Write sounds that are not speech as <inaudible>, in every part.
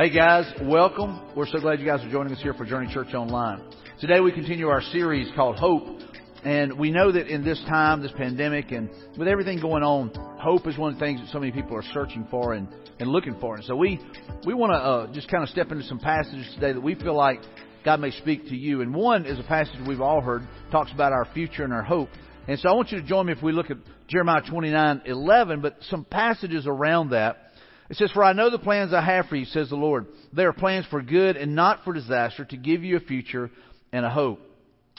Hey guys, welcome. We're so glad you guys are joining us here for Journey Church Online. Today we continue our series called Hope. And we know that in this time, this pandemic, and with everything going on, hope is one of the things that so many people are searching for and, and looking for. And so we, we want to uh, just kind of step into some passages today that we feel like God may speak to you. And one is a passage we've all heard, talks about our future and our hope. And so I want you to join me if we look at Jeremiah 29, 11, but some passages around that it says, For I know the plans I have for you, says the Lord. They are plans for good and not for disaster, to give you a future and a hope.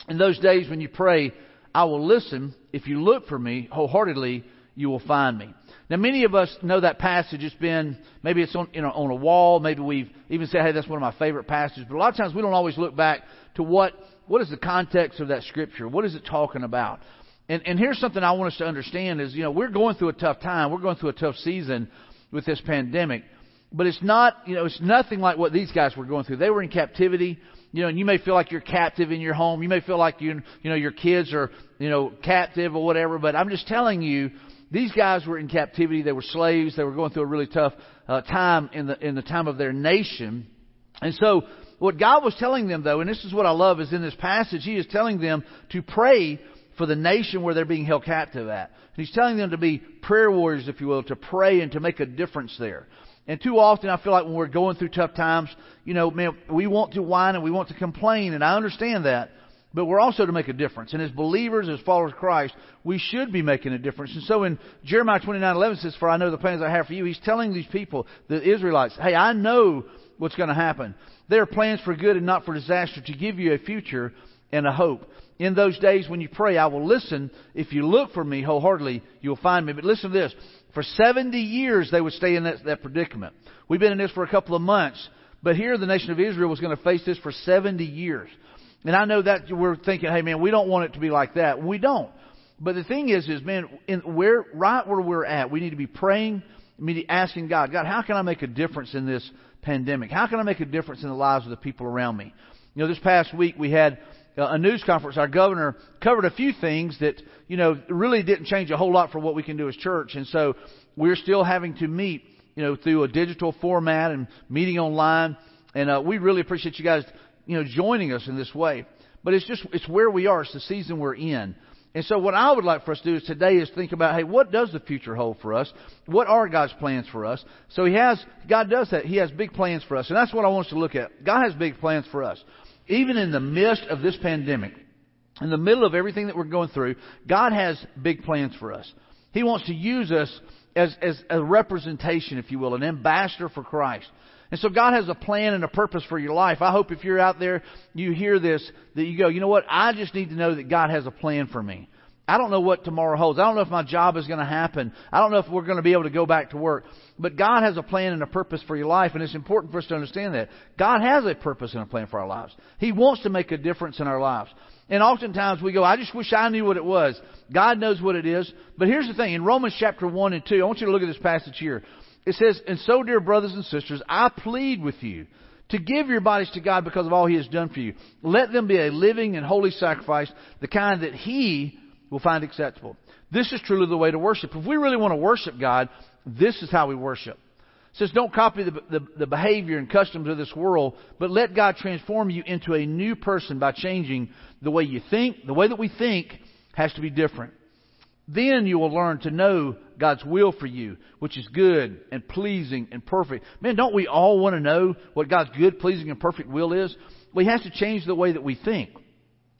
In those days when you pray, I will listen. If you look for me wholeheartedly, you will find me. Now, many of us know that passage. It's been, maybe it's on, you know, on a wall. Maybe we've even said, hey, that's one of my favorite passages. But a lot of times we don't always look back to what, what is the context of that scripture? What is it talking about? And, and here's something I want us to understand is, you know, we're going through a tough time. We're going through a tough season with this pandemic. But it's not, you know, it's nothing like what these guys were going through. They were in captivity, you know, and you may feel like you're captive in your home. You may feel like you, you know, your kids are, you know, captive or whatever. But I'm just telling you, these guys were in captivity. They were slaves. They were going through a really tough uh, time in the in the time of their nation. And so, what God was telling them, though, and this is what I love, is in this passage, He is telling them to pray for the nation where they're being held captive at. He's telling them to be prayer warriors, if you will, to pray and to make a difference there. And too often I feel like when we're going through tough times, you know, man, we want to whine and we want to complain, and I understand that. But we're also to make a difference. And as believers, as followers of Christ, we should be making a difference. And so in Jeremiah 29:11 says, "For I know the plans I have for you." He's telling these people, the Israelites, "Hey, I know what's going to happen. There are plans for good and not for disaster to give you a future and a hope in those days when you pray, I will listen. If you look for me wholeheartedly, you'll find me. But listen to this. For 70 years, they would stay in that, that predicament. We've been in this for a couple of months. But here, the nation of Israel was going to face this for 70 years. And I know that we're thinking, hey man, we don't want it to be like that. We don't. But the thing is, is man, in where, right where we're at, we need to be praying, asking God, God, how can I make a difference in this pandemic? How can I make a difference in the lives of the people around me? You know, this past week we had a news conference, our governor covered a few things that, you know, really didn't change a whole lot for what we can do as church. And so we're still having to meet, you know, through a digital format and meeting online. And uh, we really appreciate you guys, you know, joining us in this way. But it's just, it's where we are. It's the season we're in. And so what I would like for us to do is today is think about, hey, what does the future hold for us? What are God's plans for us? So He has, God does that. He has big plans for us. And that's what I want us to look at. God has big plans for us even in the midst of this pandemic, in the middle of everything that we're going through, God has big plans for us. He wants to use us as, as a representation, if you will, an ambassador for Christ. And so God has a plan and a purpose for your life. I hope if you're out there, you hear this, that you go, you know what? I just need to know that God has a plan for me. I don't know what tomorrow holds. I don't know if my job is going to happen. I don't know if we're going to be able to go back to work. But God has a plan and a purpose for your life, and it's important for us to understand that. God has a purpose and a plan for our lives. He wants to make a difference in our lives. And oftentimes we go, I just wish I knew what it was. God knows what it is. But here's the thing. In Romans chapter 1 and 2, I want you to look at this passage here. It says, And so, dear brothers and sisters, I plead with you to give your bodies to God because of all He has done for you. Let them be a living and holy sacrifice, the kind that He will find acceptable. This is truly the way to worship. If we really want to worship God, this is how we worship. It says, don't copy the, the, the, behavior and customs of this world, but let God transform you into a new person by changing the way you think. The way that we think has to be different. Then you will learn to know God's will for you, which is good and pleasing and perfect. Man, don't we all want to know what God's good, pleasing, and perfect will is? Well, has to change the way that we think.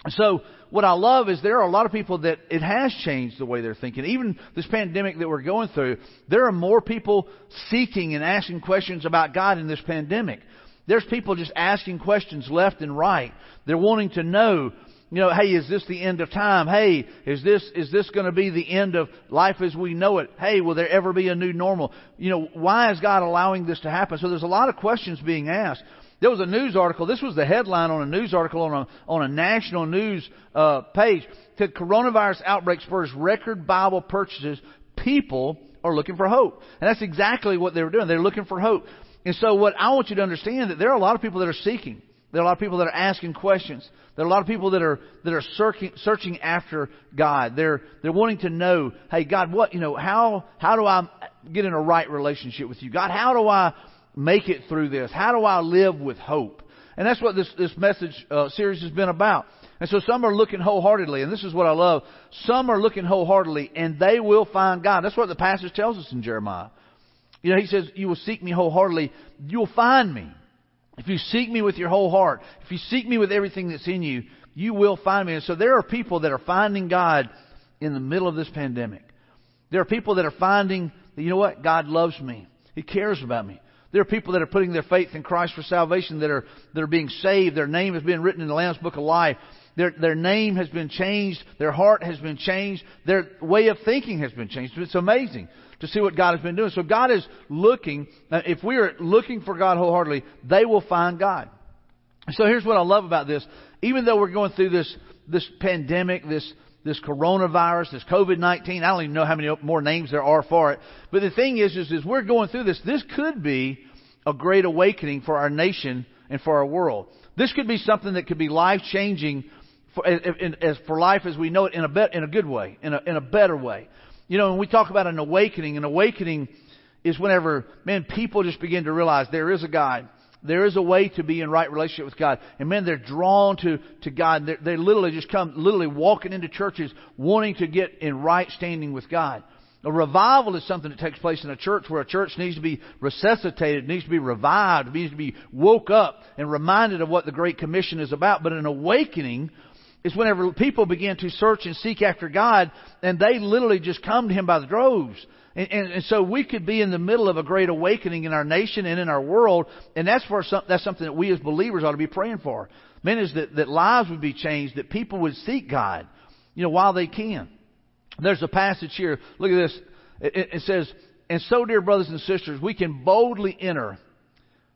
So what I love is there are a lot of people that it has changed the way they're thinking. Even this pandemic that we're going through, there are more people seeking and asking questions about God in this pandemic. There's people just asking questions left and right. They're wanting to know, you know, hey, is this the end of time? Hey, is this, is this going to be the end of life as we know it? Hey, will there ever be a new normal? You know, why is God allowing this to happen? So there's a lot of questions being asked. There was a news article. This was the headline on a news article on a on a national news uh, page. Said coronavirus outbreak spurs record Bible purchases. People are looking for hope, and that's exactly what they were doing. They're looking for hope. And so, what I want you to understand that there are a lot of people that are seeking. There are a lot of people that are asking questions. There are a lot of people that are that are searching, searching after God. They're they're wanting to know, hey God, what you know, how how do I get in a right relationship with you? God, how do I make it through this? How do I live with hope? And that's what this, this message uh, series has been about. And so some are looking wholeheartedly, and this is what I love. Some are looking wholeheartedly, and they will find God. That's what the passage tells us in Jeremiah. You know, he says, You will seek me wholeheartedly. You'll find me. If you seek me with your whole heart, if you seek me with everything that's in you, you will find me. And so there are people that are finding God in the middle of this pandemic. There are people that are finding that, you know what? God loves me. He cares about me. There are people that are putting their faith in Christ for salvation that are, that are being saved. Their name has been written in the Lamb's Book of Life. Their, their name has been changed. Their heart has been changed. Their way of thinking has been changed. It's amazing to see what God has been doing. So God is looking, uh, if we are looking for God wholeheartedly, they will find God. So here's what I love about this. Even though we're going through this, this pandemic, this, this coronavirus, this COVID-19, I don't even know how many more names there are for it. But the thing is, is, is we're going through this. This could be a great awakening for our nation and for our world. This could be something that could be life changing for, as for life as we know it in a, be, in a good way, in a, in a better way. You know, when we talk about an awakening, an awakening is whenever, man, people just begin to realize there is a God. There is a way to be in right relationship with God. And man, they're drawn to, to God. They're, they literally just come, literally walking into churches wanting to get in right standing with God. A revival is something that takes place in a church where a church needs to be resuscitated, needs to be revived, needs to be woke up and reminded of what the Great Commission is about. But an awakening is whenever people begin to search and seek after God, and they literally just come to Him by the droves. And, and, and, so we could be in the middle of a great awakening in our nation and in our world, and that's some, that's something that we as believers ought to be praying for. Men is that, that lives would be changed, that people would seek God, you know, while they can. There's a passage here. Look at this. It, it says, "And so, dear brothers and sisters, we can boldly enter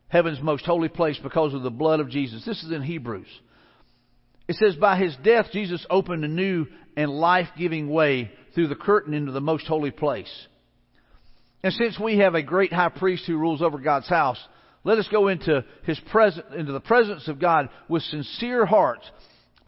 heaven's most holy place because of the blood of Jesus." This is in Hebrews. It says, By his death, Jesus opened a new and life giving way through the curtain into the most holy place. And since we have a great high priest who rules over God's house, let us go into his presence, into the presence of God with sincere hearts,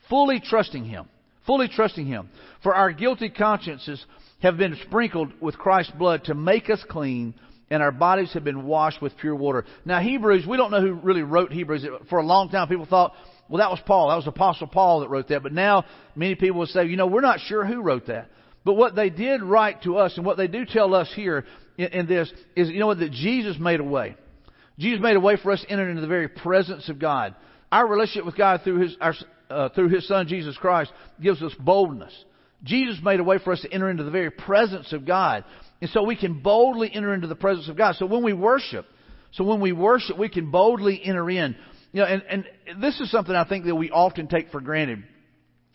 fully trusting him, fully trusting him. For our guilty consciences have been sprinkled with Christ's blood to make us clean, and our bodies have been washed with pure water. Now Hebrews, we don't know who really wrote Hebrews. For a long time people thought well, that was Paul. That was Apostle Paul that wrote that. But now many people will say, you know, we're not sure who wrote that. But what they did write to us and what they do tell us here in, in this is, you know what, that Jesus made a way. Jesus made a way for us to enter into the very presence of God. Our relationship with God through His, our, uh, through His Son Jesus Christ gives us boldness. Jesus made a way for us to enter into the very presence of God. And so we can boldly enter into the presence of God. So when we worship, so when we worship, we can boldly enter in. You know, and, and this is something I think that we often take for granted.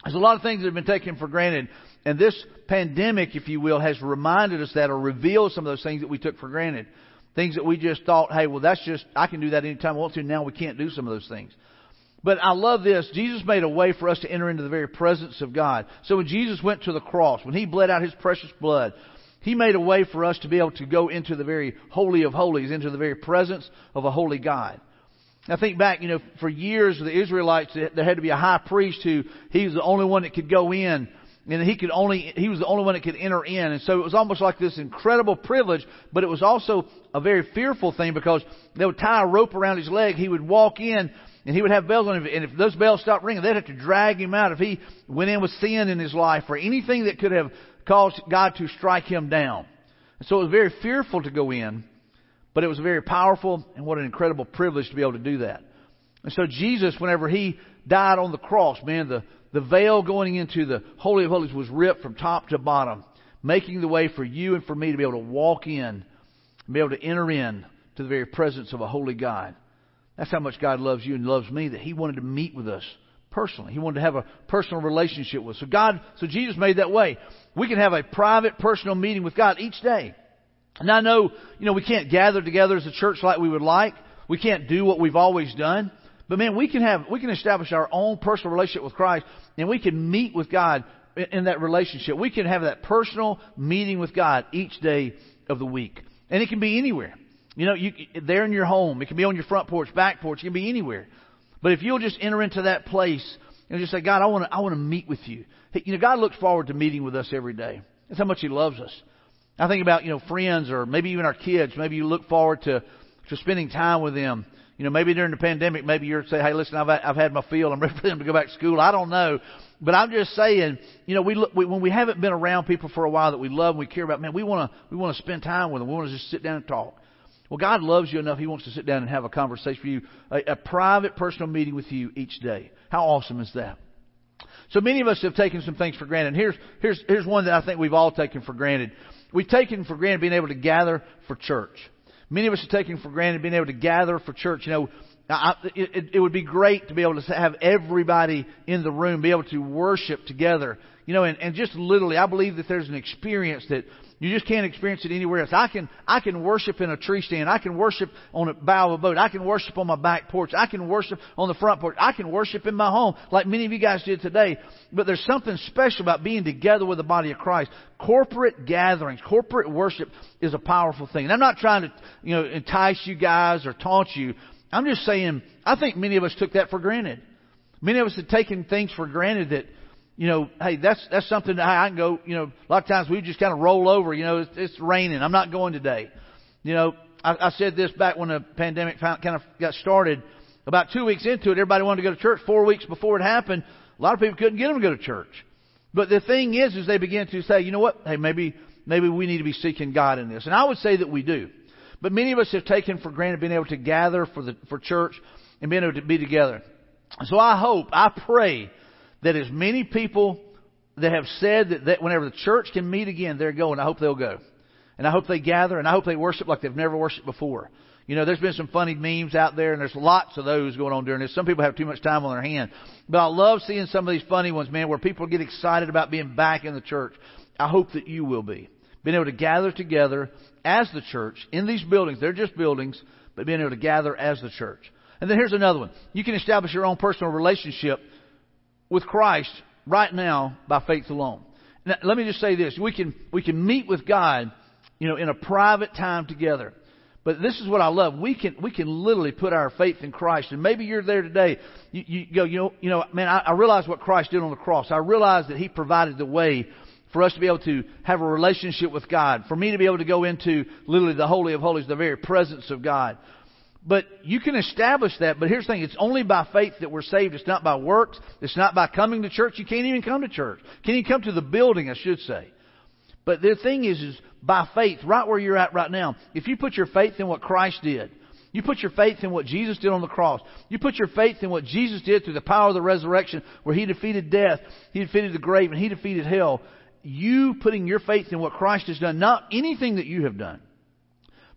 There's a lot of things that have been taken for granted. And this pandemic, if you will, has reminded us that or revealed some of those things that we took for granted. Things that we just thought, hey, well, that's just, I can do that anytime I want to. Now we can't do some of those things. But I love this. Jesus made a way for us to enter into the very presence of God. So when Jesus went to the cross, when He bled out His precious blood, He made a way for us to be able to go into the very holy of holies, into the very presence of a holy God. I think back, you know, for years the Israelites, there had to be a high priest who, he was the only one that could go in. And he could only, he was the only one that could enter in. And so it was almost like this incredible privilege, but it was also a very fearful thing because they would tie a rope around his leg. He would walk in and he would have bells on him. And if those bells stopped ringing, they'd have to drag him out if he went in with sin in his life or anything that could have caused God to strike him down. And so it was very fearful to go in. But it was very powerful, and what an incredible privilege to be able to do that. And so Jesus, whenever he died on the cross, man, the, the veil going into the Holy of Holies was ripped from top to bottom, making the way for you and for me to be able to walk in be able to enter in to the very presence of a holy God. That's how much God loves you and loves me, that He wanted to meet with us personally. He wanted to have a personal relationship with us. So God, so Jesus made that way. We can have a private, personal meeting with God each day. And I know, you know, we can't gather together as a church like we would like. We can't do what we've always done. But man, we can have, we can establish our own personal relationship with Christ and we can meet with God in that relationship. We can have that personal meeting with God each day of the week. And it can be anywhere. You know, you, there in your home. It can be on your front porch, back porch. It can be anywhere. But if you'll just enter into that place and just say, God, I want to, I want to meet with you. You know, God looks forward to meeting with us every day. That's how much He loves us. I think about, you know, friends or maybe even our kids. Maybe you look forward to to spending time with them. You know, maybe during the pandemic, maybe you're saying, "Hey, listen, I've I've had my fill. I'm <laughs> ready for them to go back to school." I don't know, but I'm just saying, you know, we, look, we when we haven't been around people for a while that we love and we care about, man, we want to we want to spend time with them. We want to just sit down and talk. Well, God loves you enough; He wants to sit down and have a conversation with you, a, a private, personal meeting with you each day. How awesome is that? So many of us have taken some things for granted. Here's here's here's one that I think we've all taken for granted. We've taken for granted being able to gather for church. Many of us are taking for granted being able to gather for church. You know, I, it, it would be great to be able to have everybody in the room be able to worship together. You know, and, and just literally, I believe that there's an experience that you just can't experience it anywhere else. I can, I can worship in a tree stand. I can worship on a bow of a boat. I can worship on my back porch. I can worship on the front porch. I can worship in my home like many of you guys did today. But there's something special about being together with the body of Christ. Corporate gatherings, corporate worship is a powerful thing. And I'm not trying to, you know, entice you guys or taunt you. I'm just saying, I think many of us took that for granted. Many of us have taken things for granted that, you know, hey, that's that's something that I can go. You know, a lot of times we just kind of roll over. You know, it's, it's raining. I'm not going today. You know, I, I said this back when the pandemic kind of got started. About two weeks into it, everybody wanted to go to church. Four weeks before it happened, a lot of people couldn't get them to go to church. But the thing is, is they began to say, you know what? Hey, maybe maybe we need to be seeking God in this. And I would say that we do. But many of us have taken for granted being able to gather for the for church and being able to be together. So I hope, I pray that as many people that have said that, that whenever the church can meet again, they're going. I hope they'll go. And I hope they gather and I hope they worship like they've never worshiped before. You know, there's been some funny memes out there and there's lots of those going on during this. Some people have too much time on their hands. But I love seeing some of these funny ones, man, where people get excited about being back in the church. I hope that you will be. Being able to gather together as the church in these buildings. They're just buildings, but being able to gather as the church. And then here's another one. You can establish your own personal relationship with Christ right now by faith alone. Now, let me just say this. We can, we can meet with God, you know, in a private time together. But this is what I love. We can, we can literally put our faith in Christ. And maybe you're there today. You, you go, you know, you know, man, I, I realize what Christ did on the cross. I realize that He provided the way for us to be able to have a relationship with God. For me to be able to go into literally the Holy of Holies, the very presence of God. But you can establish that. But here's the thing. It's only by faith that we're saved. It's not by works. It's not by coming to church. You can't even come to church. Can't even come to the building, I should say. But the thing is, is by faith, right where you're at right now, if you put your faith in what Christ did, you put your faith in what Jesus did on the cross. You put your faith in what Jesus did through the power of the resurrection, where He defeated death, He defeated the grave, and He defeated hell. You putting your faith in what Christ has done, not anything that you have done,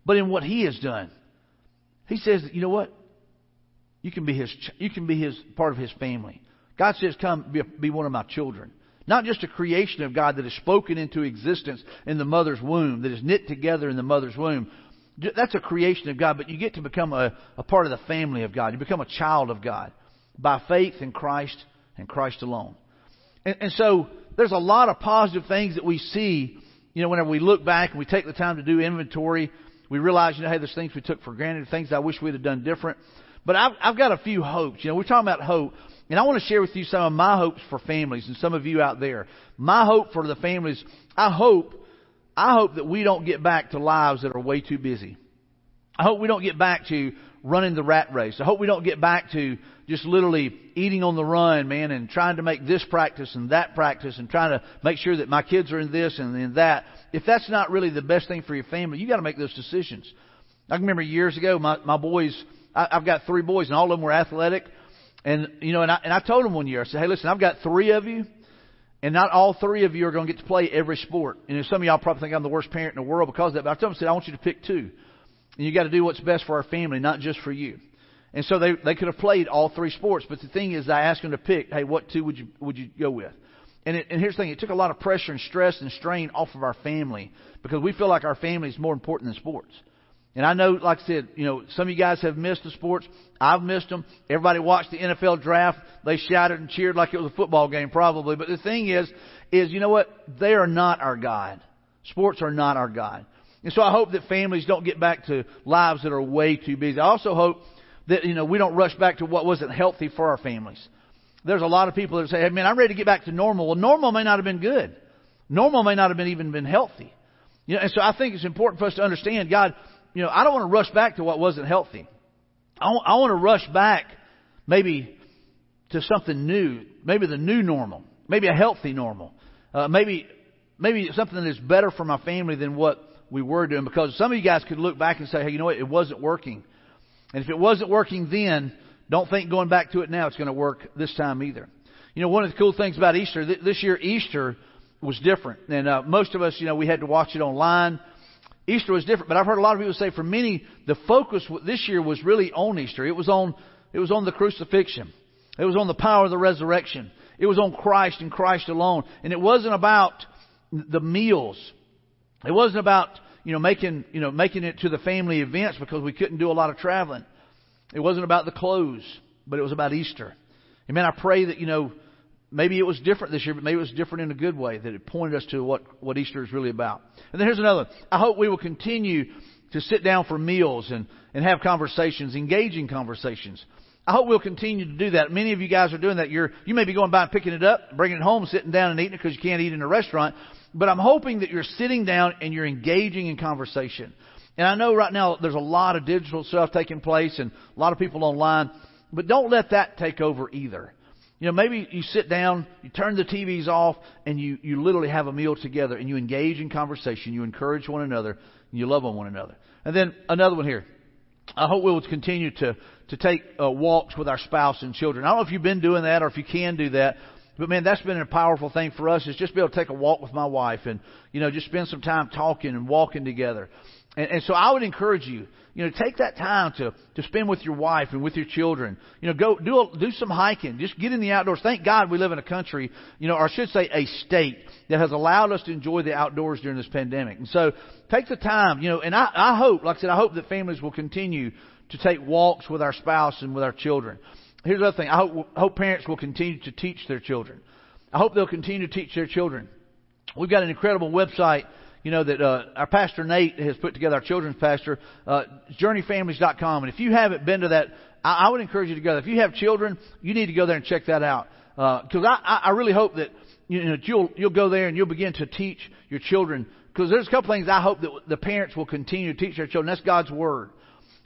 but in what He has done. He says, you know what? You can be his, you can be his part of his family. God says, come be, be one of my children. Not just a creation of God that is spoken into existence in the mother's womb, that is knit together in the mother's womb. That's a creation of God, but you get to become a, a part of the family of God. You become a child of God by faith in Christ and Christ alone. And, and so there's a lot of positive things that we see, you know, whenever we look back and we take the time to do inventory we realize, you know, hey, there's things we took for granted, things I wish we'd have done different. But I've, I've got a few hopes. You know, we're talking about hope. And I want to share with you some of my hopes for families and some of you out there. My hope for the families, I hope, I hope that we don't get back to lives that are way too busy. I hope we don't get back to running the rat race. I hope we don't get back to just literally eating on the run, man, and trying to make this practice and that practice and trying to make sure that my kids are in this and in that. If that's not really the best thing for your family, you got to make those decisions. I remember years ago, my my boys. I, I've got three boys, and all of them were athletic. And you know, and I and I told them one year, I said, "Hey, listen, I've got three of you, and not all three of you are going to get to play every sport. And some of y'all probably think I'm the worst parent in the world because of that. But I told them, I said, I want you to pick two. And you got to do what's best for our family, not just for you. And so they they could have played all three sports, but the thing is, I asked them to pick. Hey, what two would you would you go with? And, it, and here's the thing: it took a lot of pressure and stress and strain off of our family because we feel like our family is more important than sports. And I know, like I said, you know, some of you guys have missed the sports. I've missed them. Everybody watched the NFL draft. They shouted and cheered like it was a football game, probably. But the thing is, is you know what? They are not our God. Sports are not our God. And so I hope that families don't get back to lives that are way too busy. I also hope that, you know, we don't rush back to what wasn't healthy for our families. There's a lot of people that say, hey man, I'm ready to get back to normal. Well, normal may not have been good. Normal may not have been even been healthy. You know, and so I think it's important for us to understand, God, you know, I don't want to rush back to what wasn't healthy. I I want to rush back maybe to something new, maybe the new normal, maybe a healthy normal, uh, maybe maybe something that is better for my family than what we were doing. Because some of you guys could look back and say, hey, you know what, it wasn't working. And if it wasn't working then, don't think going back to it now it's going to work this time either. You know, one of the cool things about Easter, this year Easter was different. And uh, most of us, you know, we had to watch it online. Easter was different, but I've heard a lot of people say for many, the focus this year was really on Easter. It was on, it was on the crucifixion. It was on the power of the resurrection. It was on Christ and Christ alone. And it wasn't about the meals. It wasn't about, you know, making, you know, making it to the family events because we couldn't do a lot of traveling. It wasn't about the clothes, but it was about Easter. Amen. I pray that, you know, maybe it was different this year, but maybe it was different in a good way, that it pointed us to what, what Easter is really about. And then here's another. I hope we will continue to sit down for meals and, and have conversations, engaging conversations. I hope we'll continue to do that. Many of you guys are doing that. You're, you may be going by and picking it up, bringing it home, sitting down and eating it because you can't eat in a restaurant. But I'm hoping that you're sitting down and you're engaging in conversation. And I know right now there's a lot of digital stuff taking place and a lot of people online, but don't let that take over either. You know, maybe you sit down, you turn the TVs off, and you, you literally have a meal together and you engage in conversation, you encourage one another, and you love on one another. And then another one here. I hope we will continue to, to take uh, walks with our spouse and children. I don't know if you've been doing that or if you can do that, but man, that's been a powerful thing for us is just be able to take a walk with my wife and, you know, just spend some time talking and walking together. And, and so I would encourage you, you know, take that time to, to spend with your wife and with your children. You know, go do a, do some hiking. Just get in the outdoors. Thank God we live in a country, you know, or I should say a state that has allowed us to enjoy the outdoors during this pandemic. And so take the time, you know, and I, I hope, like I said, I hope that families will continue to take walks with our spouse and with our children. Here's the other thing. I hope, I hope parents will continue to teach their children. I hope they'll continue to teach their children. We've got an incredible website you know, that uh, our pastor Nate has put together, our children's pastor, uh, journeyfamilies.com. And if you haven't been to that, I, I would encourage you to go there. If you have children, you need to go there and check that out. Because uh, I, I really hope that you know you'll you'll go there and you'll begin to teach your children. Because there's a couple things I hope that the parents will continue to teach their children. That's God's word.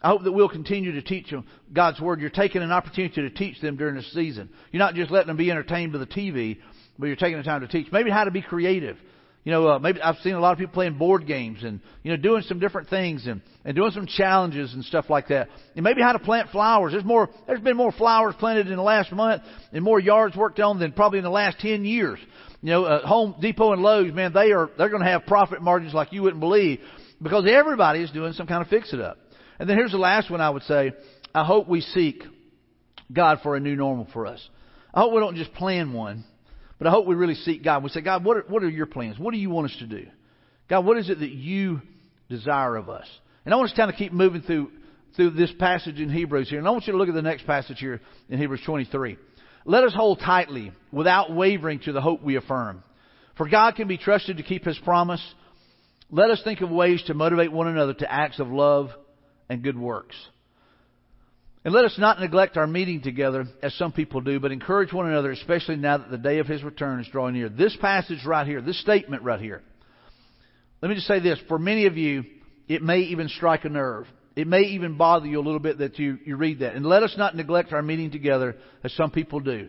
I hope that we'll continue to teach them God's Word. You're taking an opportunity to teach them during this season. You're not just letting them be entertained by the TV, but you're taking the time to teach. Maybe how to be creative. You know, uh, maybe I've seen a lot of people playing board games and, you know, doing some different things and, and doing some challenges and stuff like that. And maybe how to plant flowers. There's more, there's been more flowers planted in the last month and more yards worked on than probably in the last 10 years. You know, uh, Home Depot and Lowe's, man, they are, they're going to have profit margins like you wouldn't believe because everybody is doing some kind of fix it up. And then here's the last one I would say. I hope we seek God for a new normal for us. I hope we don't just plan one. But I hope we really seek God. We say, God, what are, what are your plans? What do you want us to do? God, what is it that you desire of us? And I want us to kind of keep moving through through this passage in Hebrews here. And I want you to look at the next passage here in Hebrews 23. Let us hold tightly, without wavering, to the hope we affirm. For God can be trusted to keep His promise. Let us think of ways to motivate one another to acts of love and good works. And let us not neglect our meeting together as some people do, but encourage one another, especially now that the day of his return is drawing near. This passage right here, this statement right here. Let me just say this. For many of you, it may even strike a nerve. It may even bother you a little bit that you, you read that. And let us not neglect our meeting together as some people do.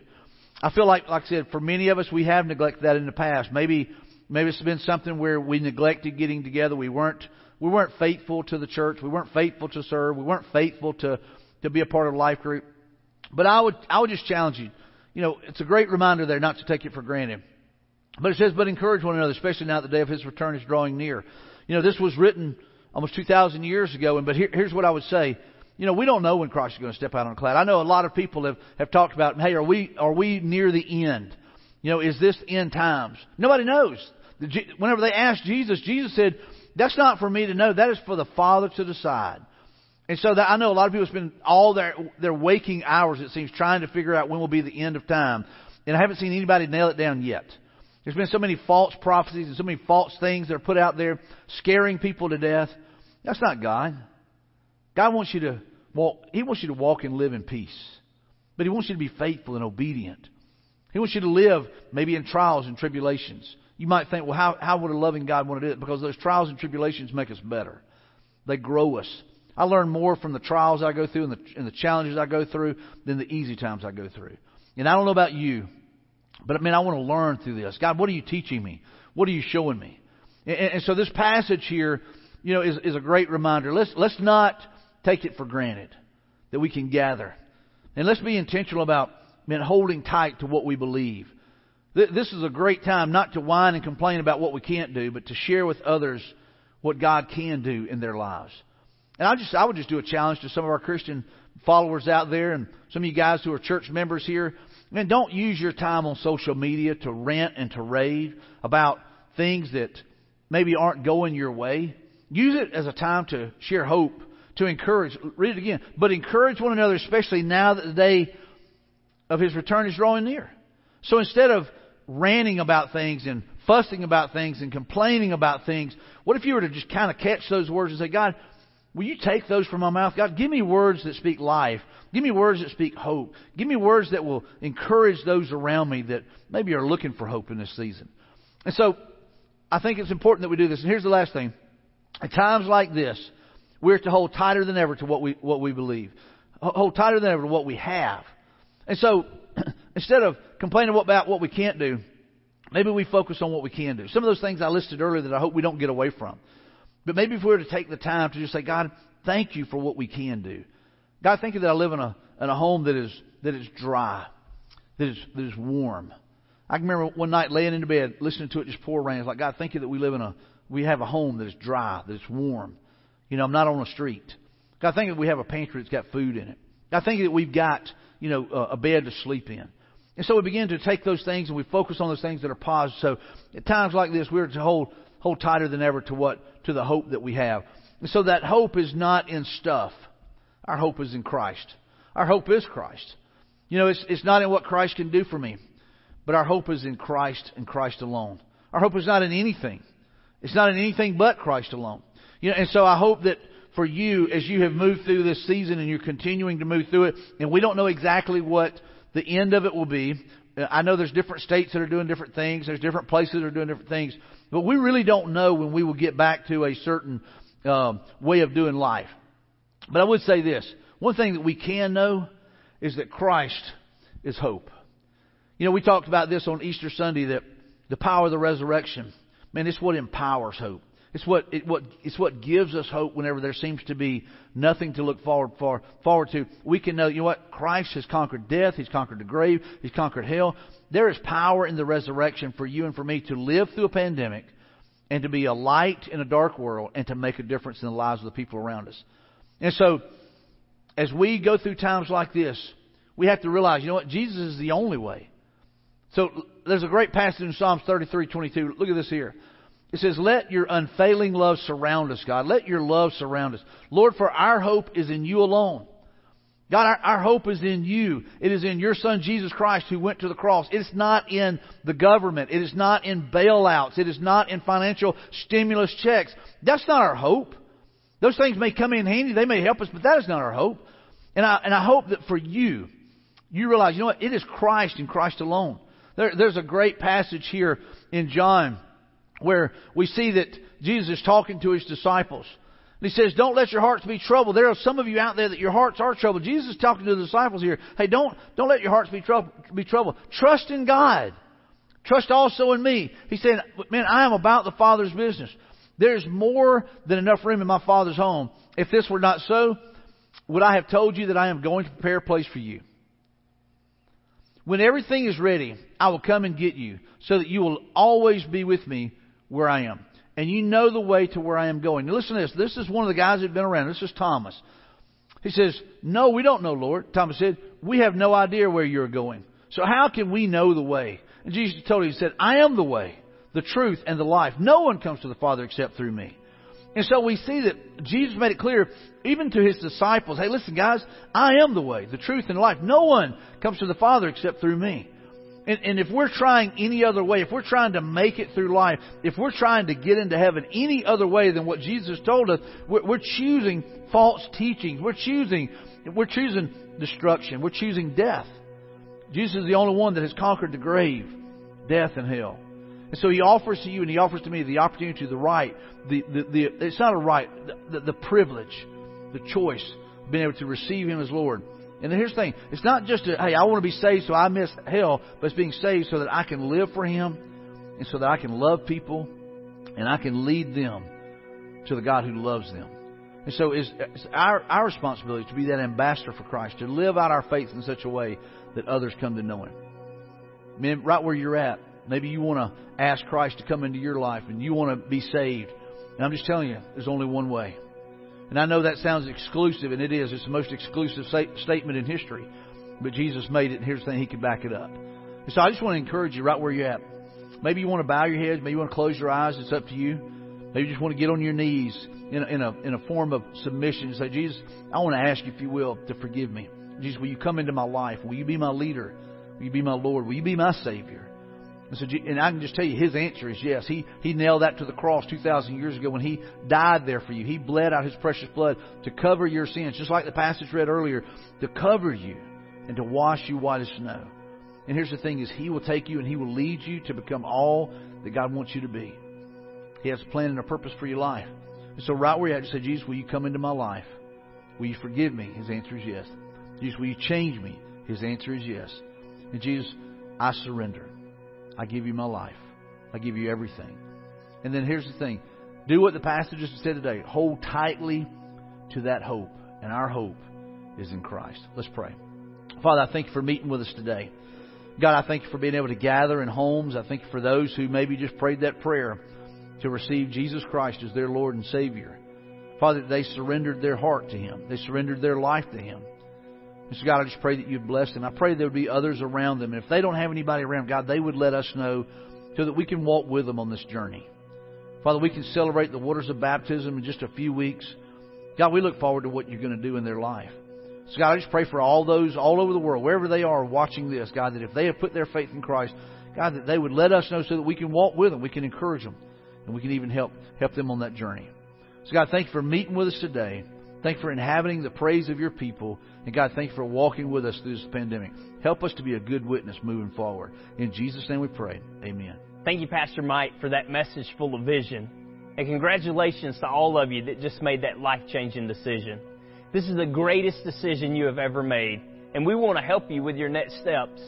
I feel like, like I said, for many of us, we have neglected that in the past. Maybe, maybe it's been something where we neglected getting together. We weren't, we weren't faithful to the church. We weren't faithful to serve. We weren't faithful to to be a part of a life group. But I would, I would just challenge you. You know, it's a great reminder there not to take it for granted. But it says, but encourage one another, especially now that the day of His return is drawing near. You know, this was written almost 2,000 years ago, and but here, here's what I would say. You know, we don't know when Christ is going to step out on a cloud. I know a lot of people have, have talked about, hey, are we, are we near the end? You know, is this end times? Nobody knows. Whenever they asked Jesus, Jesus said, that's not for me to know. That is for the Father to decide. And so that, I know a lot of people spend all their, their waking hours, it seems, trying to figure out when will be the end of time. And I haven't seen anybody nail it down yet. There's been so many false prophecies and so many false things that are put out there, scaring people to death. That's not God. God wants you to walk, He wants you to walk and live in peace. But He wants you to be faithful and obedient. He wants you to live maybe in trials and tribulations. You might think, well, how, how would a loving God want to do it? Because those trials and tribulations make us better. They grow us. I learn more from the trials I go through and the, and the challenges I go through than the easy times I go through. And I don't know about you, but I mean, I want to learn through this. God, what are you teaching me? What are you showing me? And, and so this passage here, you know, is, is a great reminder. Let's, let's not take it for granted that we can gather. And let's be intentional about man, holding tight to what we believe. This is a great time not to whine and complain about what we can't do, but to share with others what God can do in their lives. And I just I would just do a challenge to some of our Christian followers out there and some of you guys who are church members here. Man, don't use your time on social media to rant and to rave about things that maybe aren't going your way. Use it as a time to share hope, to encourage. Read it again. But encourage one another, especially now that the day of his return is drawing near. So instead of ranting about things and fussing about things and complaining about things, what if you were to just kind of catch those words and say, God, will you take those from my mouth? God, give me words that speak life. Give me words that speak hope. Give me words that will encourage those around me that maybe are looking for hope in this season. And so, I think it's important that we do this. And here's the last thing. At times like this, we're to hold tighter than ever to what we, what we believe. Hold tighter than ever to what we have. And so, instead of complaining about what we can't do, maybe we focus on what we can do. Some of those things I listed earlier that I hope we don't get away from. But maybe if we were to take the time to just say, God, thank you for what we can do. God, thank you that I live in a, in a home that is, that is dry, that is, that is warm. I can remember one night laying in bed, listening to it just pour rain. It's like, God, thank you that we live in a, we have a home that is dry, that is warm. You know, I'm not on a street. God, thank you that we have a pantry that's got food in it. God, thank you that we've got, you know, a, a bed to sleep in. And so we begin to take those things and we focus on those things that are positive. So at times like this, we're to hold, hold tighter than ever to what, to the hope that we have. And so that hope is not in stuff. Our hope is in Christ. Our hope is Christ. You know, it's, it's not in what Christ can do for me, but our hope is in Christ and Christ alone. Our hope is not in anything. It's not in anything but Christ alone. You know, and so I hope that for you, as you have moved through this season and you're continuing to move through it, and we don't know exactly what the end of it will be. I know there's different states that are doing different things. There's different places that are doing different things. But we really don't know when we will get back to a certain um, way of doing life. But I would say this. One thing that we can know is that Christ is hope. You know, we talked about this on Easter Sunday that the power of the resurrection, man, it's what empowers hope. It's what, it, what, it's what gives us hope whenever there seems to be nothing to look forward, for, forward to. We can know, you know what? Christ has conquered death. He's conquered the grave. He's conquered hell. There is power in the resurrection for you and for me to live through a pandemic and to be a light in a dark world and to make a difference in the lives of the people around us. And so, as we go through times like this, we have to realize, you know what? Jesus is the only way. So, there's a great passage in Psalms 33:22. Look at this here. It says, Let your unfailing love surround us, God. Let your love surround us. Lord, for our hope is in you alone. God, our, our, hope is in you. It is in your Son, Jesus Christ, who went to the cross. It is not in the government. It is not in bailouts. It is not in financial stimulus checks. That's not our hope. Those things may come in handy. They may help us, but that is not our hope. And I, and I hope that for you, you realize, you know what? It is Christ and Christ alone. There, there's a great passage here in John where we see that Jesus is talking to his disciples. And he says, don't let your hearts be troubled. There are some of you out there that your hearts are troubled. Jesus is talking to the disciples here. Hey, don't, don't let your hearts be, troubled. be troubled. Trust in God. Trust also in me. He said, man, I am about the Father's business. There's more than enough room in my Father's home. If this were not so, would I have told you that I am going to prepare a place for you? When everything is ready, I will come and get you so that you will always be with me where I am. And you know the way to where I am going. Now listen to this. This is one of the guys that have been around. This is Thomas. He says, No, we don't know, Lord. Thomas said, We have no idea where you're going. So how can we know the way? And Jesus told him, He said, I am the way, the truth, and the life. No one comes to the Father except through me. And so we see that Jesus made it clear, even to his disciples, hey, listen, guys, I am the way, the truth, and the life. No one comes to the Father except through me. And, and if we're trying any other way, if we're trying to make it through life, if we're trying to get into heaven any other way than what Jesus told us, we're, we're choosing false teachings. We're choosing, we're choosing destruction. We're choosing death. Jesus is the only one that has conquered the grave, death, and hell. And so he offers to you and he offers to me the opportunity, the right, the, the, the it's not a right, the, the, the privilege, the choice of being able to receive him as Lord. And here's the thing. It's not just a, hey, I want to be saved so I miss hell, but it's being saved so that I can live for him and so that I can love people and I can lead them to the God who loves them. And so it's, it's our, our responsibility to be that ambassador for Christ, to live out our faith in such a way that others come to know Him. Men, right where you're at, maybe you want to ask Christ to come into your life and you want to be saved. And I'm just telling you, there's only one way. And I know that sounds exclusive, and it is. It's the most exclusive statement in history. But Jesus made it, and here's the thing He can back it up. And so I just want to encourage you right where you're at. Maybe you want to bow your heads. Maybe you want to close your eyes. It's up to you. Maybe you just want to get on your knees in a, in a, in a form of submission and say, Jesus, I want to ask you, if you will, to forgive me. Jesus, will you come into my life? Will you be my leader? Will you be my Lord? Will you be my Savior? And, so, and I can just tell you, his answer is yes. He, he nailed that to the cross 2,000 years ago when he died there for you. He bled out his precious blood to cover your sins, just like the passage read earlier, to cover you and to wash you white as snow. And here's the thing is he will take you and he will lead you to become all that God wants you to be. He has a plan and a purpose for your life. And so right where you're at, just say, Jesus, will you come into my life? Will you forgive me? His answer is yes. Jesus, will you change me? His answer is yes. And Jesus, I surrender. I give you my life. I give you everything. And then here's the thing. Do what the passages said today. Hold tightly to that hope. And our hope is in Christ. Let's pray. Father, I thank you for meeting with us today. God, I thank you for being able to gather in homes. I thank you for those who maybe just prayed that prayer to receive Jesus Christ as their Lord and Savior. Father, they surrendered their heart to Him. They surrendered their life to Him. And so, God, I just pray that you'd bless them. I pray there would be others around them. And if they don't have anybody around, God, they would let us know so that we can walk with them on this journey. Father, we can celebrate the waters of baptism in just a few weeks. God, we look forward to what you're going to do in their life. So, God, I just pray for all those all over the world, wherever they are watching this, God, that if they have put their faith in Christ, God, that they would let us know so that we can walk with them, we can encourage them, and we can even help help them on that journey. So, God, thank you for meeting with us today. Thank you for inhabiting the praise of your people. And God, thank you for walking with us through this pandemic. Help us to be a good witness moving forward. In Jesus' name we pray. Amen. Thank you, Pastor Mike, for that message full of vision. And congratulations to all of you that just made that life changing decision. This is the greatest decision you have ever made. And we want to help you with your next steps.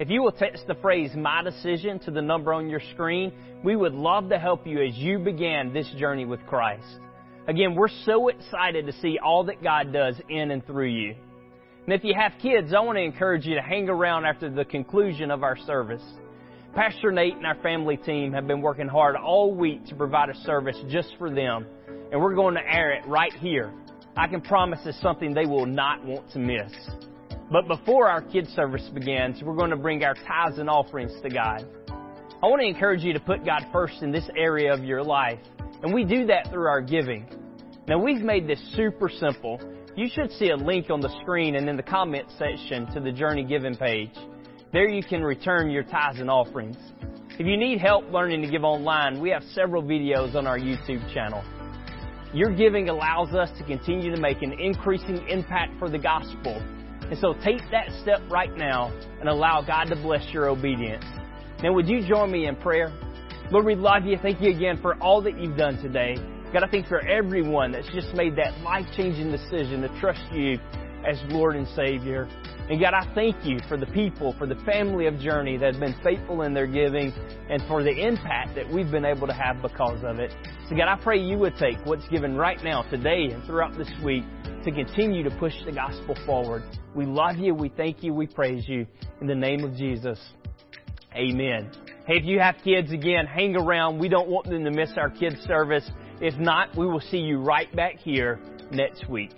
If you will text the phrase My Decision to the number on your screen, we would love to help you as you begin this journey with Christ. Again, we're so excited to see all that God does in and through you. And if you have kids, I want to encourage you to hang around after the conclusion of our service. Pastor Nate and our family team have been working hard all week to provide a service just for them, and we're going to air it right here. I can promise it's something they will not want to miss. But before our kids service begins, we're going to bring our tithes and offerings to God. I want to encourage you to put God first in this area of your life and we do that through our giving. Now we've made this super simple. You should see a link on the screen and in the comment section to the Journey Giving page. There you can return your tithes and offerings. If you need help learning to give online, we have several videos on our YouTube channel. Your giving allows us to continue to make an increasing impact for the gospel. And so take that step right now and allow God to bless your obedience. Now would you join me in prayer? Lord, we love you. Thank you again for all that you've done today. God, I thank for everyone that's just made that life changing decision to trust you as Lord and Savior. And God, I thank you for the people, for the family of Journey that has been faithful in their giving and for the impact that we've been able to have because of it. So God, I pray you would take what's given right now, today and throughout this week to continue to push the gospel forward. We love you. We thank you. We praise you. In the name of Jesus. Amen. Hey, if you have kids, again, hang around. We don't want them to miss our kids' service. If not, we will see you right back here next week.